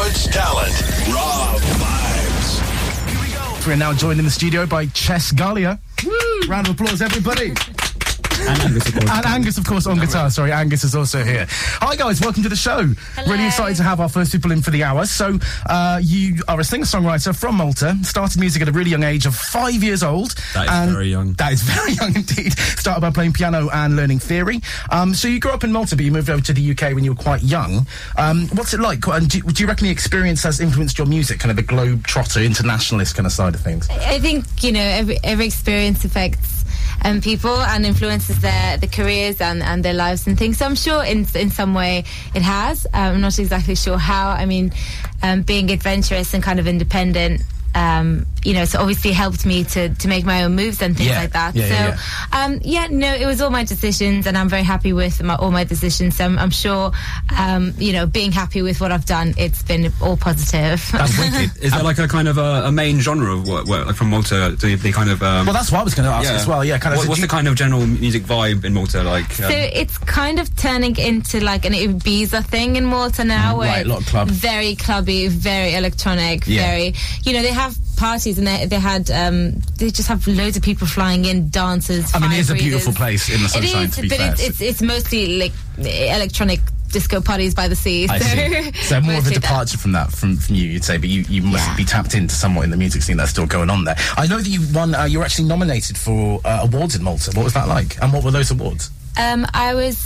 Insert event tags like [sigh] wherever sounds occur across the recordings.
Bradford's talent. Raw vibes. We're now joined in the studio by Chess Galea. Woo! Round of applause, everybody. And Angus, of course. [laughs] And Angus, of course, on guitar. Sorry, Angus is also here. Hi, guys. Welcome to the show. Hello. Really excited to have our first people in for the hour. So, uh, you are a singer-songwriter from Malta. Started music at a really young age of five years old. That is and very young. That is [laughs] very young indeed. Started by playing piano and learning theory. Um, so you grew up in Malta, but you moved over to the UK when you were quite young. Um, what's it like? And do, do you reckon the experience has influenced your music, kind of the globe trotter, internationalist kind of side of things? I think you know every every experience affects um, people and influences their the careers and, and their lives and things. So I'm sure in in some way it has. Um, I'm not exactly sure how. I mean, um, being adventurous and kind of independent. Um, you know, so obviously helped me to, to make my own moves and things Yeah. like that. Yeah, so, yeah, Um, yeah, no, it was all my decisions, and I'm very happy with my, all my decisions. So I'm, I'm sure, um, you know, being happy with what I've done, it's been all positive. That's [laughs] wicked. Is there like a kind of a, a main genre of work, work like from Malta? Do they kind of um, Well, that's what I was going to ask as well. Yeah, kind of. What- what's do the kind of general music vibe in Malta like? um, So it's kind of turning into like an Ibiza thing in Malta now, where Mm, Right, a lot of it's clubs. very clubby, very electronic, Yeah. very. You know, they have parties and they, they had um, they just have loads of people flying in, dancers. I mean, it is a beautiful place in the sunshine, It is, to be but it's, it's it's mostly like electronic disco parties by the sea. So. [laughs] So more of a mostly that. departure from that, from, from you, you'd say, but you, you must Yeah. be tapped into somewhat in the music scene that's still going on there. I know that you won, uh, you were actually nominated for uh, awards in Malta. What was that like? And what were those awards? Um, I was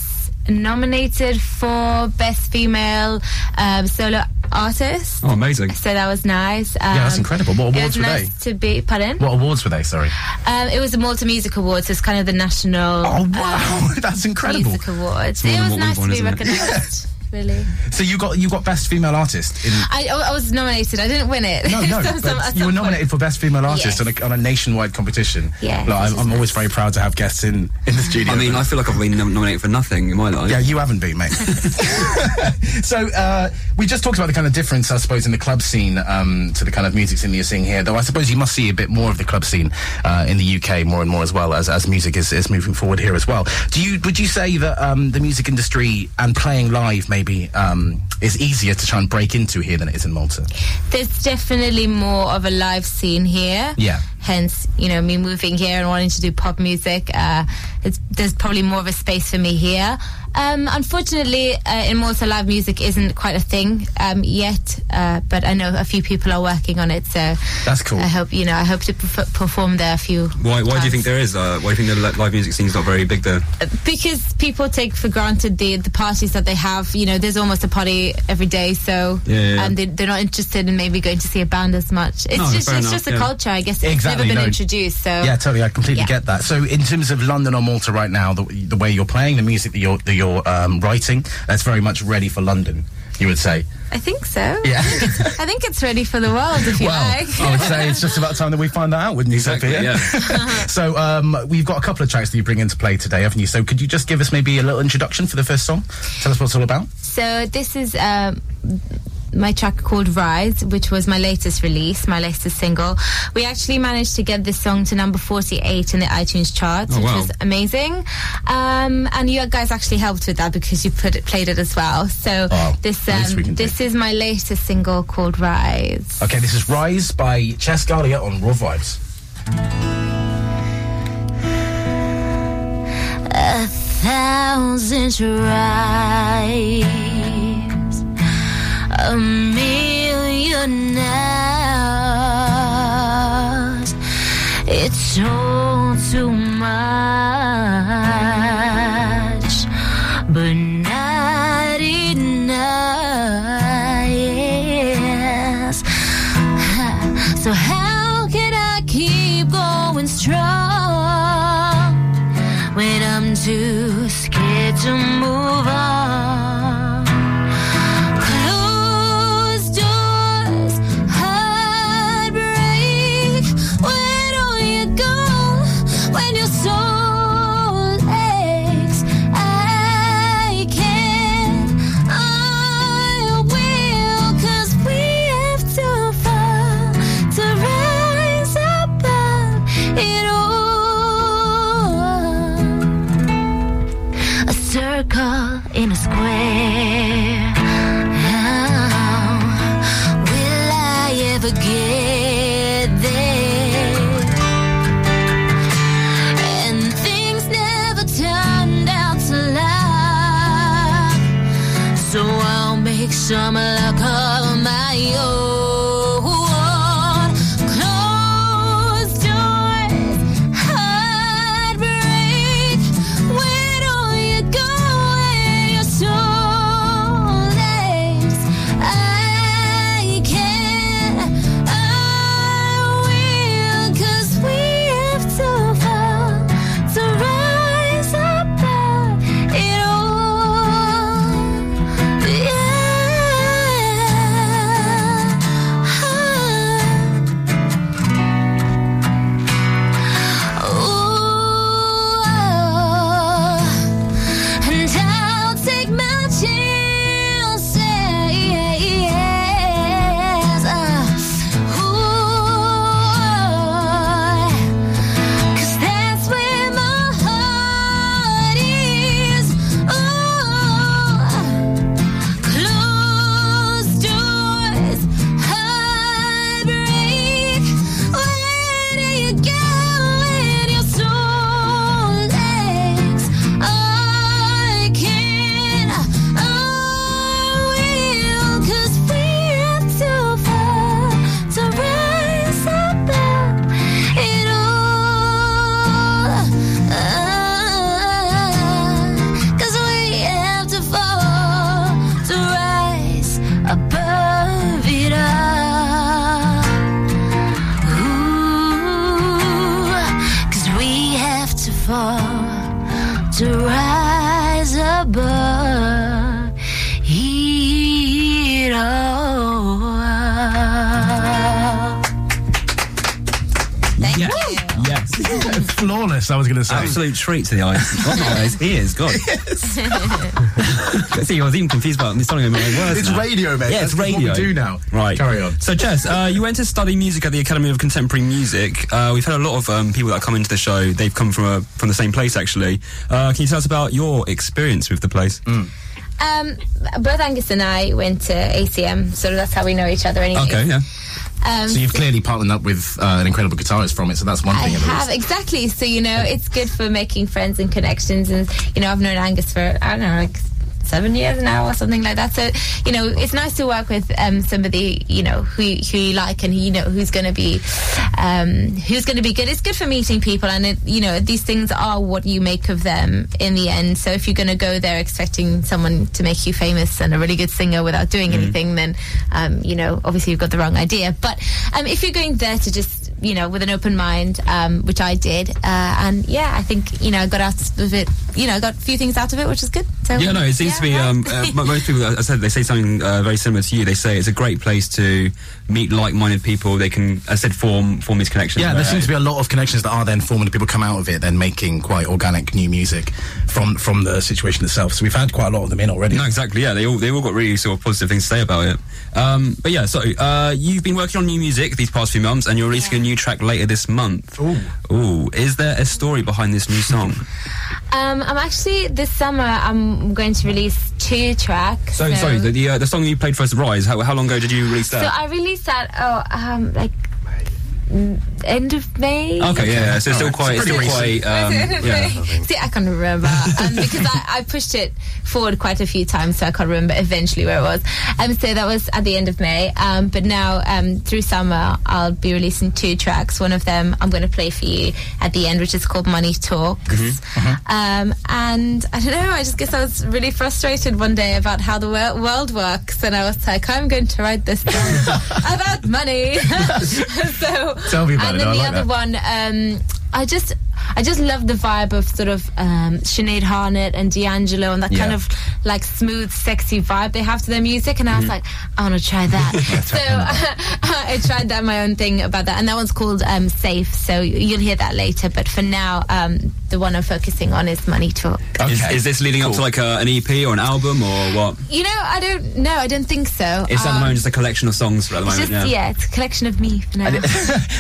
nominated for best female um, solo artist. oh, amazing! So that was nice. Um, that's incredible. What awards were nice to be. Pardon? What awards were they, sorry? Um, it was the Malta Music Awards. It's kind of the national. Oh, wow, um, [laughs] that's incredible. Music Awards. It was nice to be recognised. [laughs] really. So you got you got best female artist in. I, I was nominated. I didn't win it. No, no, Some- [laughs] some- but at you were some nominated for best female artist Yes. on, a, on a nationwide competition. Yeah, Like, I'm, I'm always very proud to have guests in in the studio. I mean, I feel like I've been nominated for nothing in my life. Yeah, you haven't been, mate. [laughs] so uh, we just talked about the kind of difference, I suppose, in the club scene um, to the kind of music scene that you're seeing here. Though I suppose you must see a bit more of the club scene uh, in the UK more and more as well as as music is, is moving forward here as well. Do you would you say that um, the music industry and playing live maybe um, is easier to try and break into here than it is in Malta? There's definitely more of a live scene here. Yeah. Hence, you know, me moving here and wanting to do pop music. Uh, it's, there's probably more of a space for me here. Um, unfortunately, uh, in Malta, live music isn't quite a thing um, yet, uh, but I know a few people are working on it. So That's cool. I hope you know. I hope to perf- perform there a few. Why, why do you think there is? Uh, why do you think the live music scene's not very big there? because people take for granted the the parties that they have. You know, there's almost a party every day, so Yeah, yeah, yeah. and they, they're not interested in maybe going to see a band as much. It's No, just it's enough, just a culture, I guess. It's Exactly, never been no. introduced, so Yeah, totally. I completely Yeah. get that. So, in terms of London or Malta right now, the, the way you're playing, the music that you're that you're um, writing, that's very much ready for London. You would say. I think so. Yeah. [laughs] I think it's ready for the world if you Well, like. I would say it's just about time that we find that out, wouldn't you, Exactly, Sophia? yeah. [laughs] so, um, we've got a couple of tracks that you bring into play today, haven't you? So, could you just give us maybe a little introduction for the first song? Tell us what it's all about. So this is um, my track called Rise, which was my latest release, my latest single. We actually managed to get this song to number 48 in the iTunes charts, Oh, which wow. was amazing. Um, and you guys actually helped with that because you put it, played it as well. So Oh, this at least we um, can do. this is my latest single called Rise. Okay, this is Rise by Chess Galea on Raw Vibes. a thousand tries, a million hours. It's all too much, but not enough. Yes. So how can I keep going strong? when I'm too scared to move on. Circle in a square. [laughs] Flawless, I was going to say. Absolute treat to the eyes. Not my [laughs] eyes, ears. God. [laughs] See, I was even confused about me starting my own words. It's now. radio, mate. Yeah, it's That's what we do now. Right. Carry on. So, Chess, uh, you went to study music at the Academy of Contemporary Music. Uh, we've had a lot of um, people that come into the show. They've come from a, from the same place, actually. Uh, can you tell us about your experience with the place? Um, both Angus and I went to ACM, so that's how we know each other anyway. Okay, yeah. Um, So you've clearly partnered up with uh, an incredible guitarist from it, so that's one I thing. at have least. exactly. So you know, it's good for making friends and connections. And you know, I've known Angus for I don't know, like seven years now or something like that. So you know, it's nice to work with um, somebody you know who who you like and you know who's going to be um, who's going to be good. It's good for meeting people, and it, you know, these things are what you make of them in the end. So if you're going to go there expecting someone to make you famous and a really good singer without doing anything, then um, you know, obviously you've got the wrong idea. But um, if you're going there to just you know, with an open mind, um, which I did. Uh, and yeah, I think, you know, I got out of it, you know, got a few things out of it, which is good. So, Yeah, no, it seems to be. Um, uh, [laughs] most people, I said, they say something uh, very similar to you. They say it's a great place to meet like-minded people. They can, I said, form form these connections. Yeah, there seems to be a lot of connections that are then formed. People come out of it, then making quite organic new music from from the situation itself. So we've had quite a lot of them in already. No, exactly. Yeah, they all they all got really sort of positive things to say about it. Um, but yeah, so uh, you've been working on new music these past few months, and you're releasing a new track later this month. Ooh. Ooh, is there a story behind this new song? [laughs] Um, I'm actually, this summer, I'm going to release two tracks. so, sorry, the the, uh, the song you played for us, "Rise." How, how long ago did you release that? So? I released that, oh, um, like, end of May? okay, yeah, yeah, so it's still Alright, quite, so still pretty quite, um, yeah. See, I can't remember um, [laughs] because I, I pushed it forward quite a few times, so I can't remember eventually where it was. Um, so that was at the end of May. Um, but now um, through summer, I'll be releasing two tracks. One of them I'm going to play for you at the end, which is called Money Talks. Um, and I don't know. I just guess I was really frustrated one day about how the wor- world works, and I was like, I'm going to write this song [laughs] about money. [laughs] so Tell me about and it. then I the like other that. one, um, I just, I just love the vibe of sort of um, Sinead Harnett and D'Angelo and that kind of like smooth, sexy vibe they have to their music. And I Mm-hmm. was like, I want to try that. [laughs] so [laughs] I tried that my own thing about that, and that one's called um, Safe. So you'll hear that later. But for now, um, the one I'm focusing on is Money Talk. Is, Okay. is this leading up to like a, an EP or an album or what? You know, I don't know. I don't think so. It's at the Um, moment just a collection of songs at the moment. just, yeah. yeah, it's a collection of me for now. [laughs]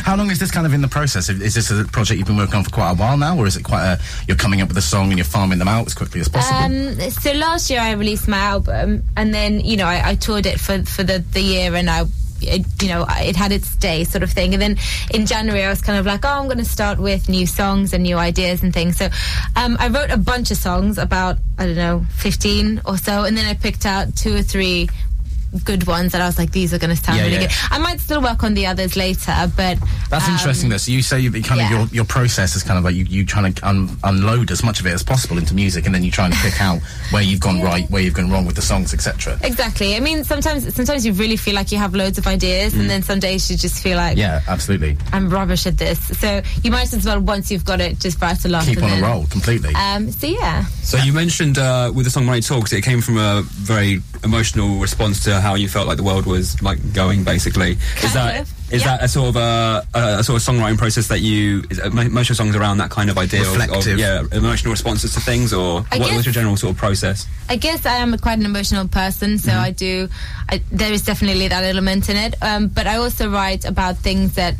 How long is this kind of in the process? Is this a project you've been working on for quite a while now, or is it quite a you're coming up with a song and you're farming them out as quickly as possible? Um, so last year I released my album, and then you know I, I toured it for for the, the year, and I. It, you know, it had its day, sort of thing. And then in January, I was kind of like, "Oh, I'm going to start with new songs and new ideas and things." So, um, I wrote a bunch of songs, about I don't know, 15 or so, and then I picked out two or three good ones that I was like, these are going to sound Yeah, really yeah. good. I might still work on the others later, but That's um, interesting. Though. So you say you kind of your your process is kind of like you you trying to un- unload as much of it as possible into music, and then you try and pick out where you've gone right, where you've gone wrong with the songs, etc. Exactly. I mean, sometimes sometimes you really feel like you have loads of ideas, and then some days you just feel like Mm. Yeah, absolutely. I'm rubbish at this. So you might as well once you've got it, just write a lot. Keep and on a roll completely. Um, so yeah, So you mentioned uh, with the song "Money Talks," it came from a very emotional response to how you felt like the world was like going. Basically, is Kind that of, is yeah. that a sort of a, a, a sort of songwriting process that you is, uh, most of your songs around that kind of idea of, of yeah emotional responses to things, or I what guess- was your general sort of process? I guess I am quite an emotional person, so I do. I, there is definitely that element in it. Um, but I also write about things that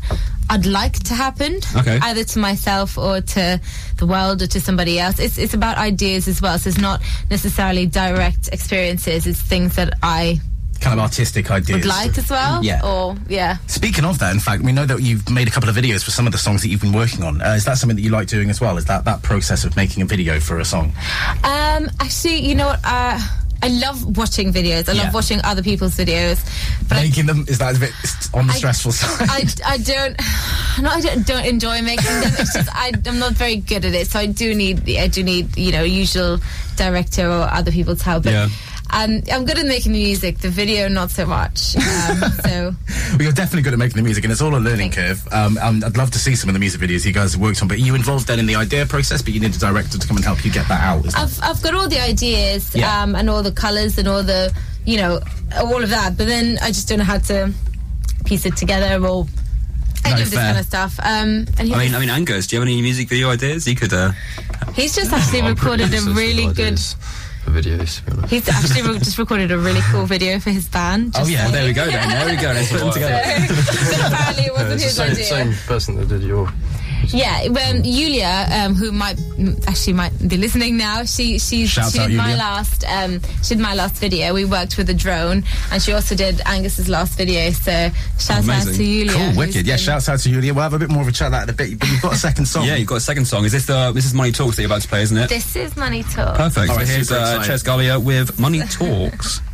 I'd like to happen, Okay. either to myself or to the world or to somebody else. It's it's about ideas as well. So it's not necessarily direct experiences. It's things that I kind of artistic ideas. would like as well. Yeah. Or yeah. Speaking of that, in fact, we know that you've made a couple of videos for some of the songs that you've been working on. Uh, is that something that you like doing as well? Is that that process of making a video for a song? Um, actually, you know what? Uh, I love watching videos. I Yeah. love watching other people's videos. But I Making them is that a bit on the I- stressful side? I, I don't [sighs] no I don't, don't enjoy making them it's just I, I'm not very good at it so I do need I do need you know usual director or other people's help but Yeah. Um, I'm good at making the music the video not so much um, [laughs] so Well, you're definitely good at making the music, and it's all a learning curve. Um, I'd love to see some of the music videos you guys have worked on. But are you involved then in the idea process? But you need a director to come and help you get that out. I've, I've got all the ideas Yeah. um, and all the colors and all the you know all of that but then I just don't know how to piece it together or any No, of this fair. kind of stuff um, and I mean, I mean, Angus, do you have any music video ideas? You could. Uh, he's just actually recorded a really good ideas For videos, to be honest. He's actually [laughs] re- just recorded a really cool video for his band. Oh, yeah, there we go. Then there we go. Let's put them [laughs] together. but apparently it wasn't it's the his same, idea. same person that did your. Yeah, um, Julia, um, who might actually might be listening now, she she Shouts she out, did my Yulia. last um, she did my last video. We worked with a drone, and she also did Angus's last video. So shout out to Yulia. cool, wicked. Yeah, been- shouts out to Julia. We'll have a bit more of a chat that in a bit. But you've got a second song. [laughs] Yeah, you've got a second song. Is this the this is Money Talks that you're about to play, isn't it? This is Money Talks. Perfect. All so here's super uh. Chess Galea with Money Talks. [laughs]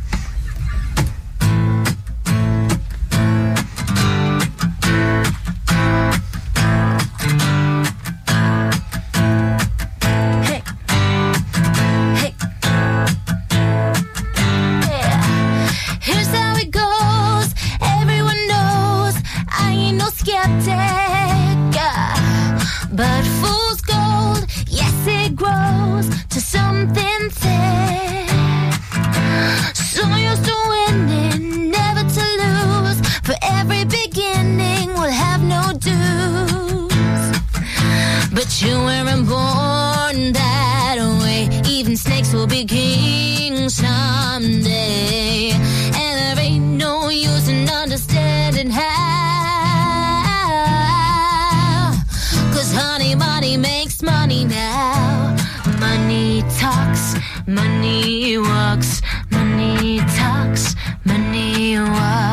now. Money talks, money walks, money talks, money walks.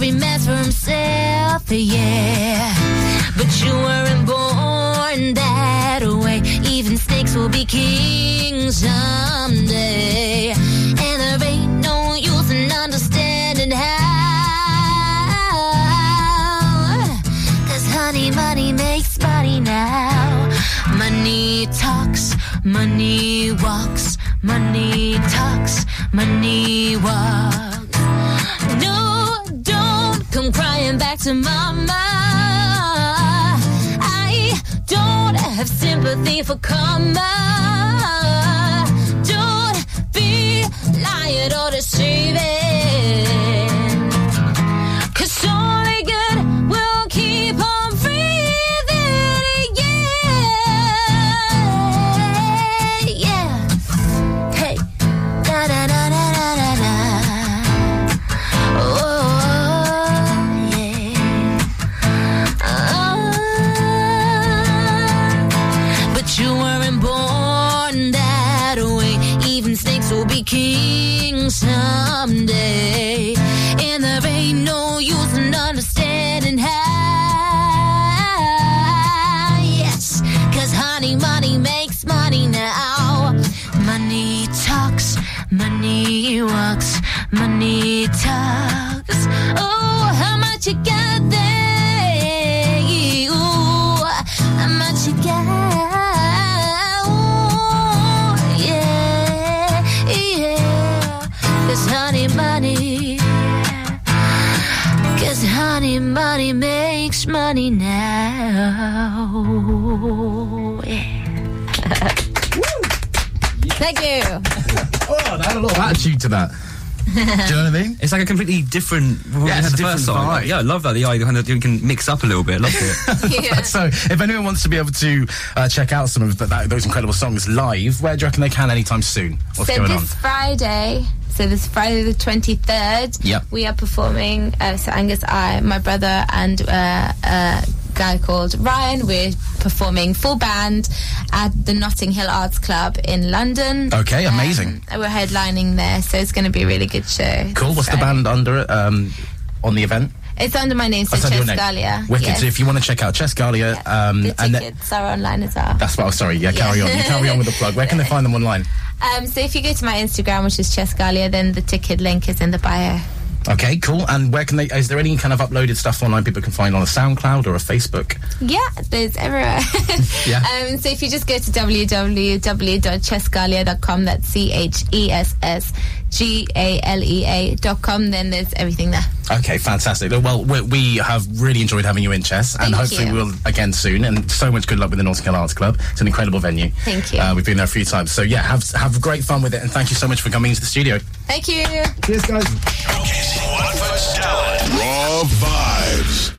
Every man's for himself, yeah. But you weren't born that way. Even snakes will be kings someday. And there ain't no use in understanding how. Cause honey, money makes money now. Money talks, money walks, money talks, money walks. To mama. I don't have sympathy for karma. king someday. And there ain't no use in understanding how. Yes, cause honey, money makes money now. Money talks, money walks, money talks. Oh, how much you got? Money now. Yeah. [laughs] Thank you. [laughs] Oh, that had a lot of attitude to that. Do you know what I mean? It's like a completely different. Yeah, Yeah, it's the a different first song. vibe. Yeah, I love that. The idea kind of you can mix up a little bit. Love it. [laughs] Yeah. So, if anyone wants to be able to uh, check out some of the, that, those incredible songs live, where do you reckon they can anytime soon? What's so going this on? Friday, so this Friday the 23rd, Yep. we are performing, uh, so Angus, I, my brother, and uh, a guy called Ryan, we're performing full band at the Notting Hill Arts Club in London. Okay, amazing. Um, we're headlining there, so it's going to be a really good show. Cool. What's the band under it um, on the event? It's under my name, so That's under name. Chess Galea. Wicked. Yes. So if you want to check out Chess Galea, Yeah. um, the and tickets are online as well. that's what I was sorry. Yeah, carry on. You carry on with the plug. Where can they [laughs] find them online? Um, so if you go to my Instagram, which is ChessGalea, then the ticket link is in the bio. Okay, cool. And where can they? Is there any kind of uploaded stuff online people can find on a SoundCloud or a Facebook? Yeah, there's everywhere. [laughs] Yeah. [laughs] Um, so if you just go to www.chessgalea.com, that's C H E S S G A L E A dot com, then there's everything there. Okay, fantastic. Well, we, we have really enjoyed having you in, Chess, and Thank hopefully you. we'll again soon. And so much good luck with the Notting Hill Arts Club. It's an incredible venue. Thank you. Uh, we've been there a few times, so yeah, have have great fun with it, and thank you so much for coming into the studio. Thank you. Cheers, guys. Showcasing Watford's talent. Raw vibes.